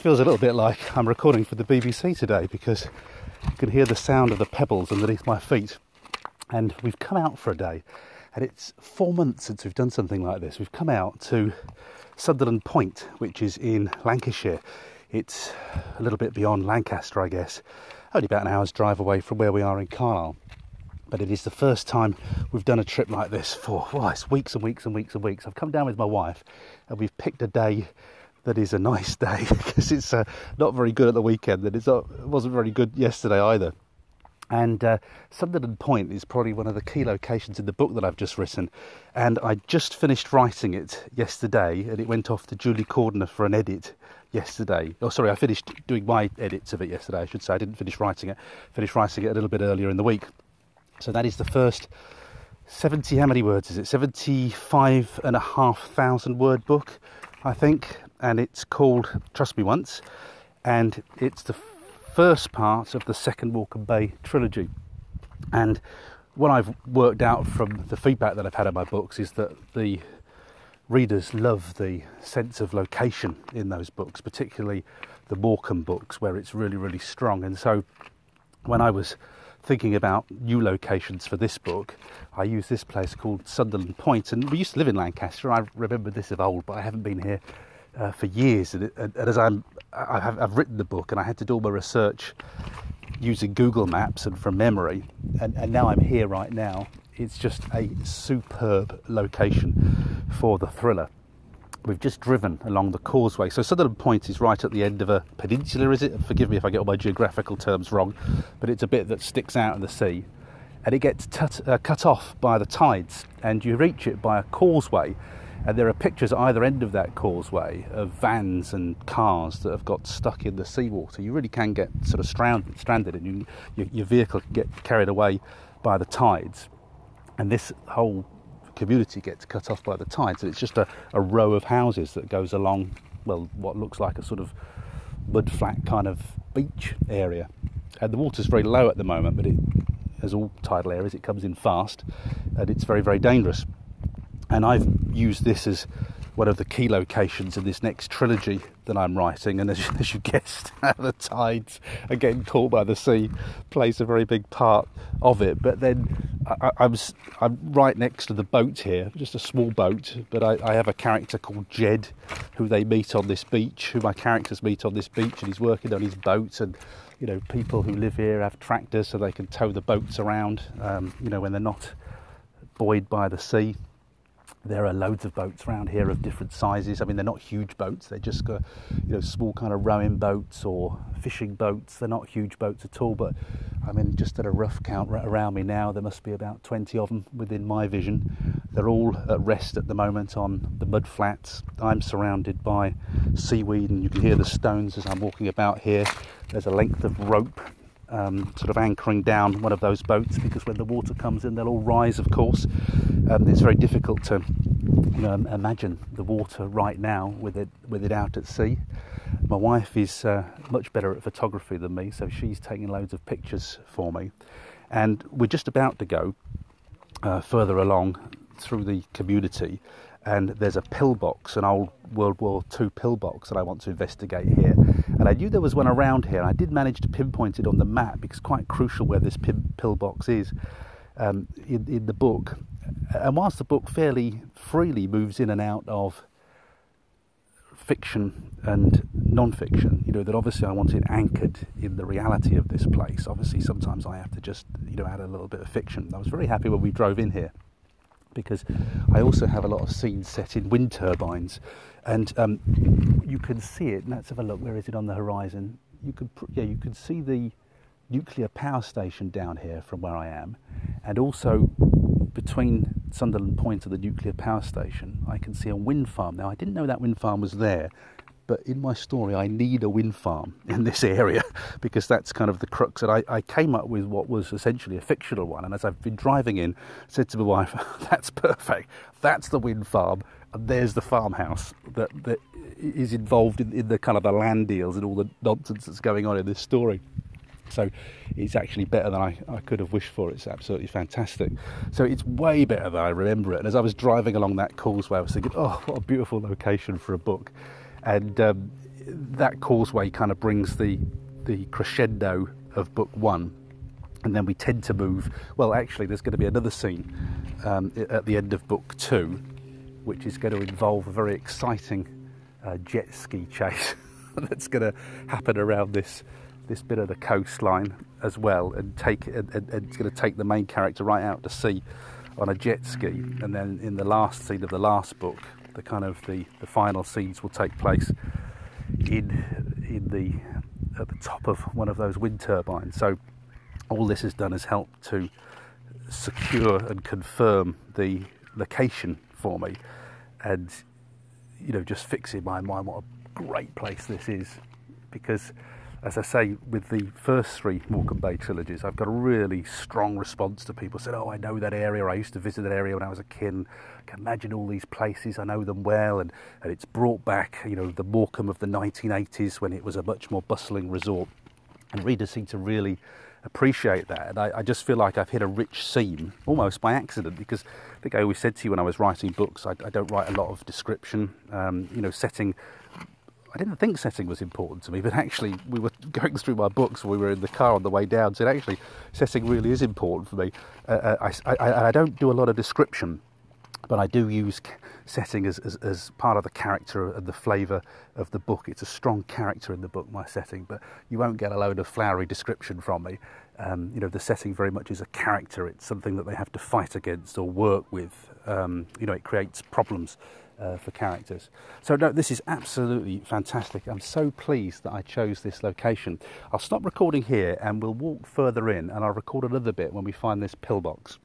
feels a little bit like I'm recording for the BBC today because you can hear the sound of the pebbles underneath my feet. And we've come out for a day, and it's four months since we've done something like this. We've come out to Sunderland Point, which is in Lancashire. It's a little bit beyond Lancaster, I guess, only about an hour's drive away from where we are in Carlisle. But it is the first time we've done a trip like this for well, it's weeks and weeks and weeks and weeks. I've come down with my wife, and we've picked a day that is a nice day because it's uh, not very good at the weekend and not, it wasn't very good yesterday either. And uh, Sunderland Point is probably one of the key locations in the book that I've just written. And I just finished writing it yesterday, and it went off to Julie Cordner for an edit yesterday. Oh, sorry, I finished doing my edits of it yesterday, I should say. I didn't finish writing it, finished writing it a little bit earlier in the week. So that is the first 70, how many words is it? 75 and a half thousand word book, I think and it's called Trust Me Once, and it's the first part of the second Morecambe Bay trilogy. And what I've worked out from the feedback that I've had on my books is that the readers love the sense of location in those books, particularly the Morecambe books, where it's really, really strong. And so when I was thinking about new locations for this book, I used this place called Sunderland Point. And we used to live in Lancaster. I remember this of old, but I haven't been here uh, for years. And, it, and, as I'm, have, I've written the book and I had to do all my research using Google Maps and from memory, and, and now I'm here right now. It's just a superb location for the thriller. We've just driven along the causeway. So Sunderland Point is right at the end of a peninsula, is it? Forgive me if I get all my geographical terms wrong, but it's a bit that sticks out in the sea. And it gets tut, uh, cut off by the tides, and you reach it by a causeway and there are pictures at either end of that causeway of vans and cars that have got stuck in the seawater. You really can get sort of stranded, stranded and you, your, your vehicle can get carried away by the tides. And this whole community gets cut off by the tides. So it's just a, a row of houses that goes along, well, what looks like a sort of mud flat kind of beach area. And the water's very low at the moment, but it, as all tidal areas, it comes in fast and it's very, very dangerous and I've used this as one of the key locations in this next trilogy that I'm writing. And as, as you guessed, the tides getting caught by the sea plays a very big part of it. But then I, I was I'm right next to the boat here, just a small boat. But I, I, have a character called Jed, who they meet on this beach, who my characters meet on this beach, and he's working on his boat. And you know, people who live here have tractors so they can tow the boats around. Um, you know, when they're not buoyed by the sea. There are loads of boats around here of different sizes. I mean, they're not huge boats. They're just, uh, you know, small kind of rowing boats or fishing boats. They're not huge boats at all. But I mean, just at a rough count around me now, there must be about 20 of them within my vision. They're all at rest at the moment on the mud flats. I'm surrounded by seaweed, and you can hear the stones as I'm walking about here. There's a length of rope um, sort of anchoring down one of those boats because when the water comes in, they'll all rise, of course. Um, it's very difficult to you know, imagine the water right now with it, with it out at sea. My wife is uh, much better at photography than me, so she's taking loads of pictures for me. And we're just about to go uh, further along through the community and there's a pillbox, an old World War II pillbox that I want to investigate here. And I knew there was one around here. I did manage to pinpoint it on the map because it's quite crucial where this pillbox is um, in, in the book. And whilst the book fairly freely moves in and out of fiction and non-fiction, you know, that obviously I want it anchored in the reality of this place. Obviously, sometimes I have to just, you know, add a little bit of fiction. I was very happy when we drove in here because I also have a lot of scenes set in wind turbines, and um, you can see it. Let's have a look. Where is it on the horizon? You could, yeah, you can see the nuclear power station down here from where I am, and also between Sunderland Point and the nuclear power station, I can see a wind farm. Now, I didn't know that wind farm was there but in my story, I need a wind farm in this area because that's kind of the crux. And I, I, came up with what was essentially a fictional one. And as I've been driving in, said to my wife, "That's perfect. That's the wind farm, and there's the farmhouse that that is involved in, in the kind of the land deals and all the nonsense that's going on in this story." So it's actually better than I, I could have wished for. It's absolutely fantastic. So it's way better than I remember it. And as I was driving along that causeway, I was thinking, oh, what a beautiful location for a book and um, that causeway kind of brings the the crescendo of book one, and then we tend to move. Well, actually, there's going to be another scene um, at the end of book two, which is going to involve a very exciting uh, jet ski chase that's going to happen around this this bit of the coastline as well, and take and, and it's going to take the main character right out to sea on a jet ski, and then in the last scene of the last book, the kind of the, the final scenes will take place in in the at the top of one of those wind turbines. So all this has done is help to secure and confirm the location for me, and you know just fix in my mind what a great place this is because as I say, with the first three Morecambe Bay trilogies, I've got a really strong response to people said, "Oh, I know that area. I used to visit that area when I was a kid. I can imagine all these places. I know them well." And, and it's brought back, you know, the Morecambe of the 1980s when it was a much more bustling resort. And readers seem to really appreciate that. And I, I just feel like I've hit a rich seam almost by accident because I think I always said to you when I was writing books, I, I don't write a lot of description. Um, you know, setting I didn't think setting was important to me, but actually, we were going through my books. We were in the car on the way down, said actually, setting really is important for me. Uh, uh I, I, I, don't do a lot of description, but I do use setting as, as, as part of the character and the flavour of the book. It's a strong character in the book, my setting, but you won't get a load of flowery description from me. Um, you know, the setting very much is a character. It's something that they have to fight against or work with. Um, you know, it creates problems uh, for characters. So no, this is absolutely fantastic. I'm so pleased that I chose this location. I'll stop recording here and we'll walk further in and I'll record another bit when we find this pillbox.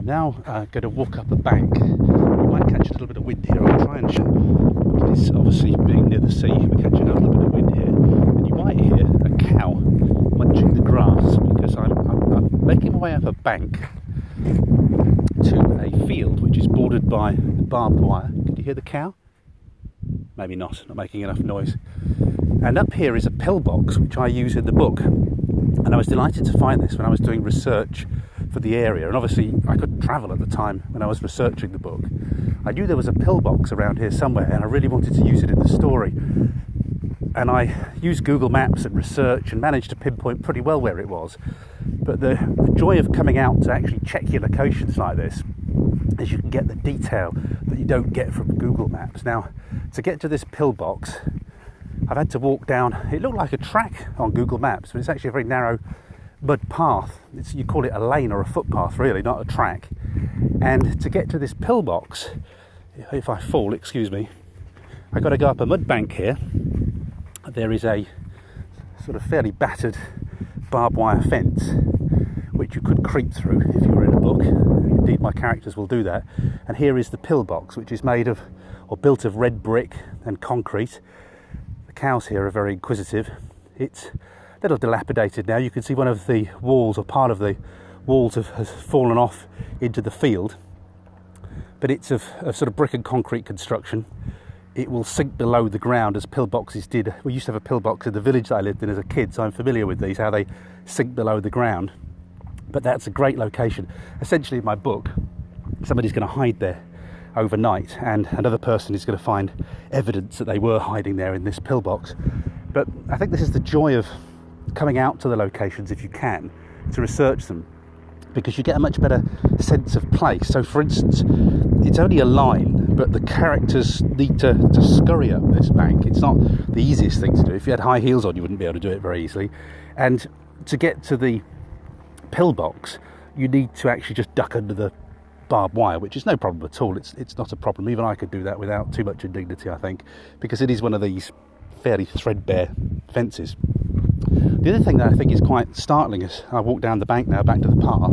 I'm now uh, going to walk up a bank. We might catch a little bit of wind here. I'll try and show. It's obviously being near the sea. We're catching a little bit of wind here, and you might hear a cow munching the grass because I'm, I'm, I'm making my way up a bank to a field which is bordered by barbed wire. Can you hear the cow? Maybe not. Not making enough noise. And up here is a pillbox which I use in the book, and I was delighted to find this when I was doing research for the area. And obviously, I couldn't travel at the time when I was researching the book. I knew there was a pillbox around here somewhere, and I really wanted to use it in the story. And I used Google Maps and research and managed to pinpoint pretty well where it was. But the, the joy of coming out to actually check your locations like this is you can get the detail that you don't get from Google Maps. Now, to get to this pillbox, I've had to walk down. It looked like a track on Google Maps, but it's actually a very narrow mud path. It's, you call it a lane or a footpath, really, not a track. And to get to this pillbox, if I fall, excuse me, I've got to go up a mud bank here. There is a sort of fairly battered barbed wire fence, which you could creep through if you were in a book. Indeed, my characters will do that. And here is the pillbox, which is made of or built of red brick and concrete. The cows here are very inquisitive. It's a little dilapidated now. You can see one of the walls or part of the walls have, has fallen off into the field, but it's of, of sort of brick and concrete construction. It will sink below the ground as pillboxes did. We used to have a pillbox in the village that I lived in as a kid, so I'm familiar with these, how they sink below the ground. But that's a great location. Essentially, in my book, somebody's going to hide there overnight, and another person is going to find evidence that they were hiding there in this pillbox. But I think this is the joy of coming out to the locations if you can to research them because you get a much better sense of place. So, for instance, it's only a line, but the characters need to, to scurry up this bank. It's not the easiest thing to do. If you had high heels on, you wouldn't be able to do it very easily. And to get to the pillbox, you need to actually just duck under the barbed wire, which is no problem at all. It's it's not a problem. Even I could do that without too much indignity, I think, because it is one of these fairly threadbare fences. The other thing that I think is quite startling as I walk down the bank now back to the path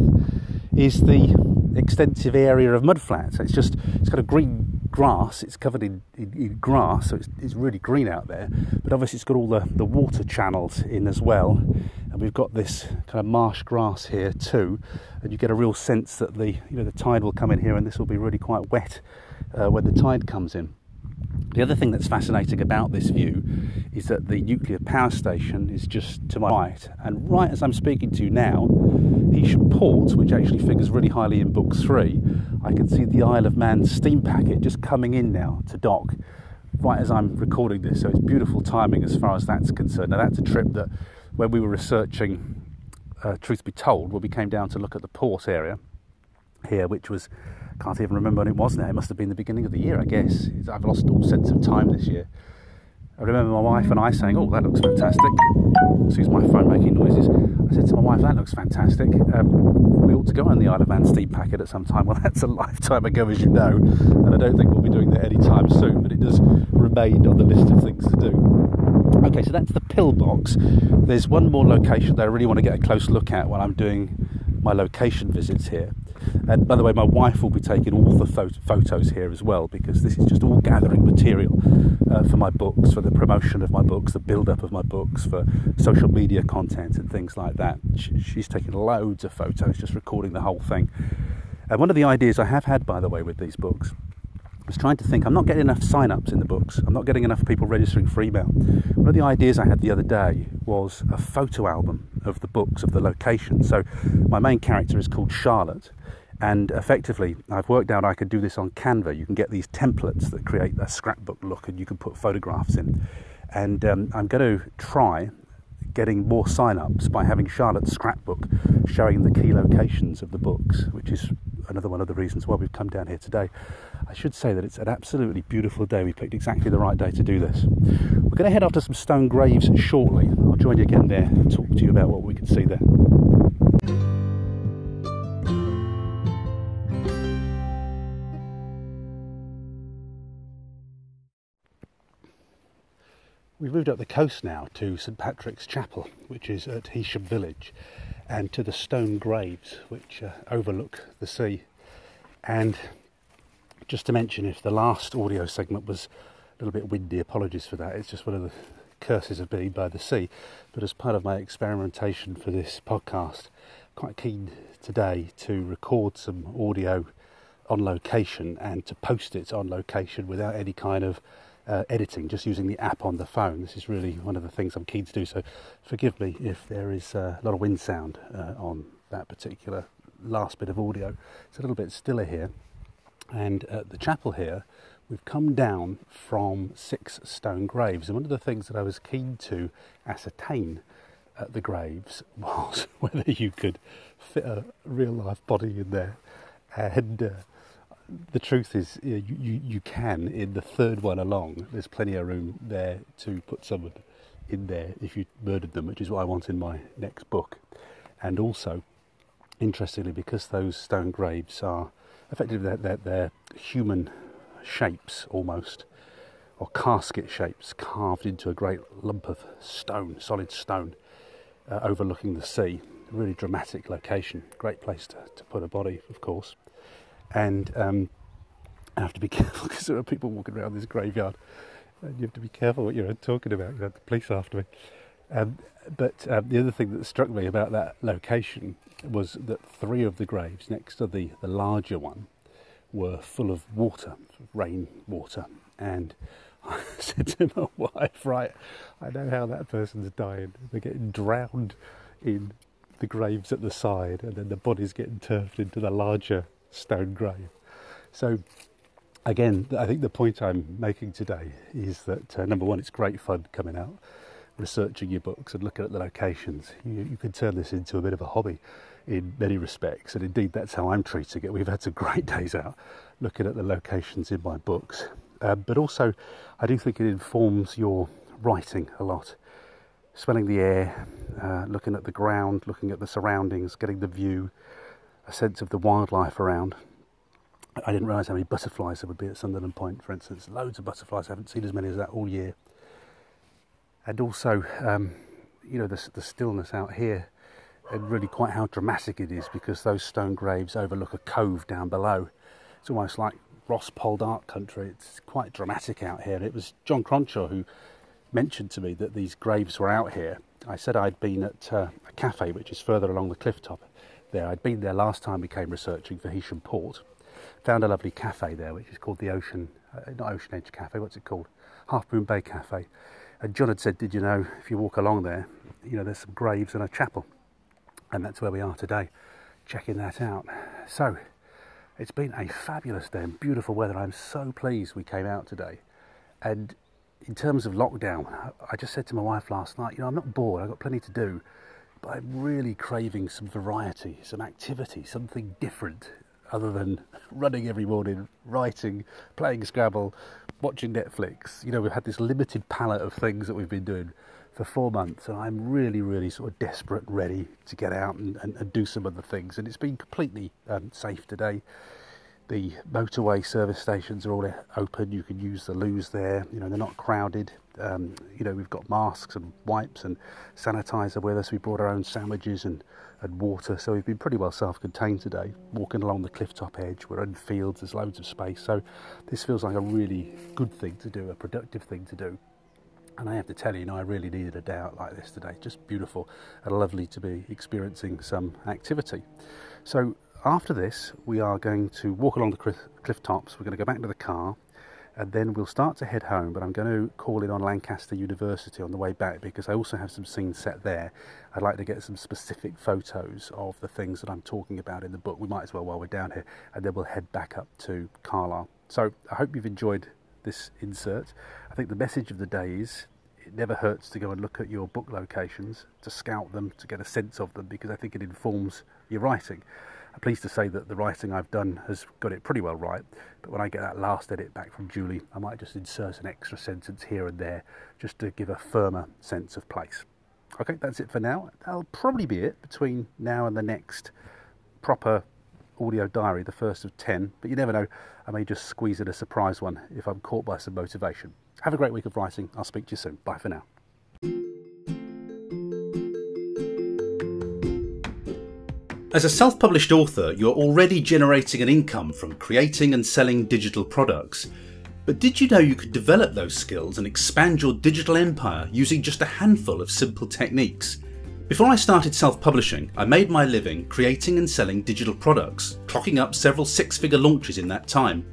is the extensive area of mudflats. It's just it's got a green grass. It's covered in, in, in grass, so it's, it's, really green out there. But obviously, it's got all the, the water channels in as well, and we've got this kind of marsh grass here too. And you get a real sense that the you know the tide will come in here, and this will be really quite wet uh, when the tide comes in. The other thing that's fascinating about this view is that the nuclear power station is just to my right, and right as I'm speaking to you now, Heysham Port, which actually figures really highly in Book 3, I can see the Isle of Man steam packet just coming in now to dock right as I'm recording this, so it's beautiful timing as far as that's concerned. Now, that's a trip that when we were researching, uh, truth be told, when we came down to look at the port area here, which was, can't even remember when it was now, it must have been the beginning of the year, I guess. I've lost all sense of time this year. I remember my wife and I saying, "Oh, that looks fantastic." Excuse my phone making noises. I said to my wife, "That looks fantastic. Um, we ought to go on the Isle of Man steam packet at some time." Well, that's a lifetime ago, as you know, and I don't think we'll be doing that anytime soon. But it does remain on the list of things to do. Okay, so that's the pillbox. There's one more location that I really want to get a close look at while I'm doing my location visits here. And by the way, my wife will be taking all the photos here as well because this is just all gathering material uh, for my books, for the promotion of my books, the build up of my books, for social media content and things like that. She's taking loads of photos, just recording the whole thing. And one of the ideas I have had, by the way, with these books I was trying to think, I'm not getting enough sign ups in the books. I'm not getting enough people registering for email. One of the ideas I had the other day was a photo album of the books, of the location. So my main character is called Charlotte. And effectively, I've worked out I could do this on Canva. You can get these templates that create a scrapbook look and you can put photographs in. And um, I'm going to try getting more sign ups by having Charlotte's scrapbook showing the key locations of the books, which is another one of the reasons why we've come down here today. I should say that it's an absolutely beautiful day. We picked exactly the right day to do this. We're going to head off to some stone graves shortly. I'll join you again there and talk to you about what we can see there. We've moved up the coast now to St Patrick's Chapel, which is at Heysham Village, and to the stone graves, which uh, overlook the sea. And just to mention, if the last audio segment was a little bit windy, apologies for that. It's just one of the curses of being by the sea. But as part of my experimentation for this podcast, quite keen today to record some audio on location and to post it on location without any kind of uh, editing, just using the app on the phone. This is really one of the things I'm keen to do. So forgive me if there is uh, a lot of wind sound uh, on that particular last bit of audio. It's a little bit stiller here. And at the chapel here, we've come down from six stone graves. And one of the things that I was keen to ascertain at the graves was whether you could fit a real life body in there. And uh, the truth is, you, you, you can. In the third one along, there's plenty of room there to put someone in there if you murdered them, which is what I want in my next book. And also, interestingly, because those stone graves are effectively they're, they're, they're human shapes almost, or casket shapes carved into a great lump of stone, solid stone, uh, overlooking the sea. Really dramatic location, great place to, to put a body, of course. And um, I have to be careful because there are people walking around this graveyard, and you have to be careful what you're talking about. You have the police after me. Um, but um, the other thing that struck me about that location was that three of the graves next to the, the larger one were full of water, rain water. And I said to my wife, right, I know how that person's dying. They're getting drowned in the graves at the side, and then the body's getting turfed into the larger stone grave. So, again, I think the point I'm making today is that uh, number one, it's great fun coming out researching your books and looking at the locations. You, you can turn this into a bit of a hobby in many respects, and indeed that's how I'm treating it. We've had some great days out looking at the locations in my books, um, but also I do think it informs your writing a lot. Smelling the air, uh, looking at the ground, looking at the surroundings, getting the view, a sense of the wildlife around. I didn't realise how many butterflies there would be at Sunderland Point, for instance. Loads of butterflies. I haven't seen as many as that all year and also um, you know the, the stillness out here and really quite how dramatic it is because those stone graves overlook a cove down below. It's almost like Ross Poldark country. It's quite dramatic out here. And it was John Cronshaw who mentioned to me that these graves were out here. I said I'd been at uh, a cafe which is further along the cliff top there. I'd been there last time we came researching for Heysham Port. Found a lovely cafe there which is called the Ocean, uh, not Ocean Edge Cafe, what's it called? Half Moon Bay Cafe And John had said, Did you know if you walk along there, you know, there's some graves and a chapel? And that's where we are today, checking that out. So it's been a fabulous day and beautiful weather. I'm so pleased we came out today. And in terms of lockdown, I just said to my wife last night, you know, I'm not bored, I've got plenty to do, but I'm really craving some variety, some activity, something different other than running every morning, writing, playing Scrabble, watching Netflix. You know, we've had this limited palette of things that we've been doing for four months, and I'm really, really sort of desperate, ready to get out and, and, and do some other things. And it's been completely um, safe today. The motorway service stations are all open. You can use the loos there. You know, they're not crowded. Um, you know, we've got masks and wipes and sanitizer with us. We brought our own sandwiches and, and water, so we've been pretty well self-contained today. Walking along the cliff top edge, we're in fields. There's loads of space, so this feels like a really good thing to do, a productive thing to do. And I have to tell you, you know, I really needed a day out like this today. Just beautiful and lovely to be experiencing some activity. So after this, we are going to walk along the cliff tops. We're going to go back to the car and then we'll start to head home. But I'm going to call in on Lancaster University on the way back because I also have some scenes set there. I'd like to get some specific photos of the things that I'm talking about in the book. We might as well while we're down here, and then we'll head back up to Carlisle. So I hope you've enjoyed this insert. I think the message of the day is it never hurts to go and look at your book locations, to scout them, to get a sense of them, because I think it informs your writing. I'm pleased to say that the writing I've done has got it pretty well right, but when I get that last edit back from Julie, I might just insert an extra sentence here and there just to give a firmer sense of place. Okay, that's it for now. That'll probably be it between now and the next proper audio diary, the first of 10, but you never know, I may just squeeze in a surprise one if I'm caught by some motivation. Have a great week of writing. I'll speak to you soon. Bye for now. As a self published author, you're already generating an income from creating and selling digital products. But did you know you could develop those skills and expand your digital empire using just a handful of simple techniques? Before I started self publishing, I made my living creating and selling digital products, clocking up several six figure launches in that time.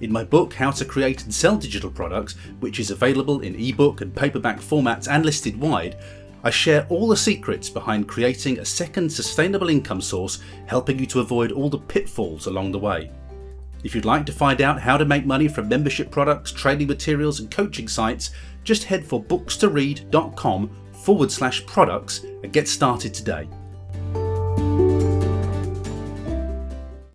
In my book, How to Create and Sell Digital Products, which is available in ebook and paperback formats and listed wide, I share all the secrets behind creating a second sustainable income source, helping you to avoid all the pitfalls along the way. If you'd like to find out how to make money from membership products, training materials, and coaching sites, just head for bookstoread.com forward slash products and get started today.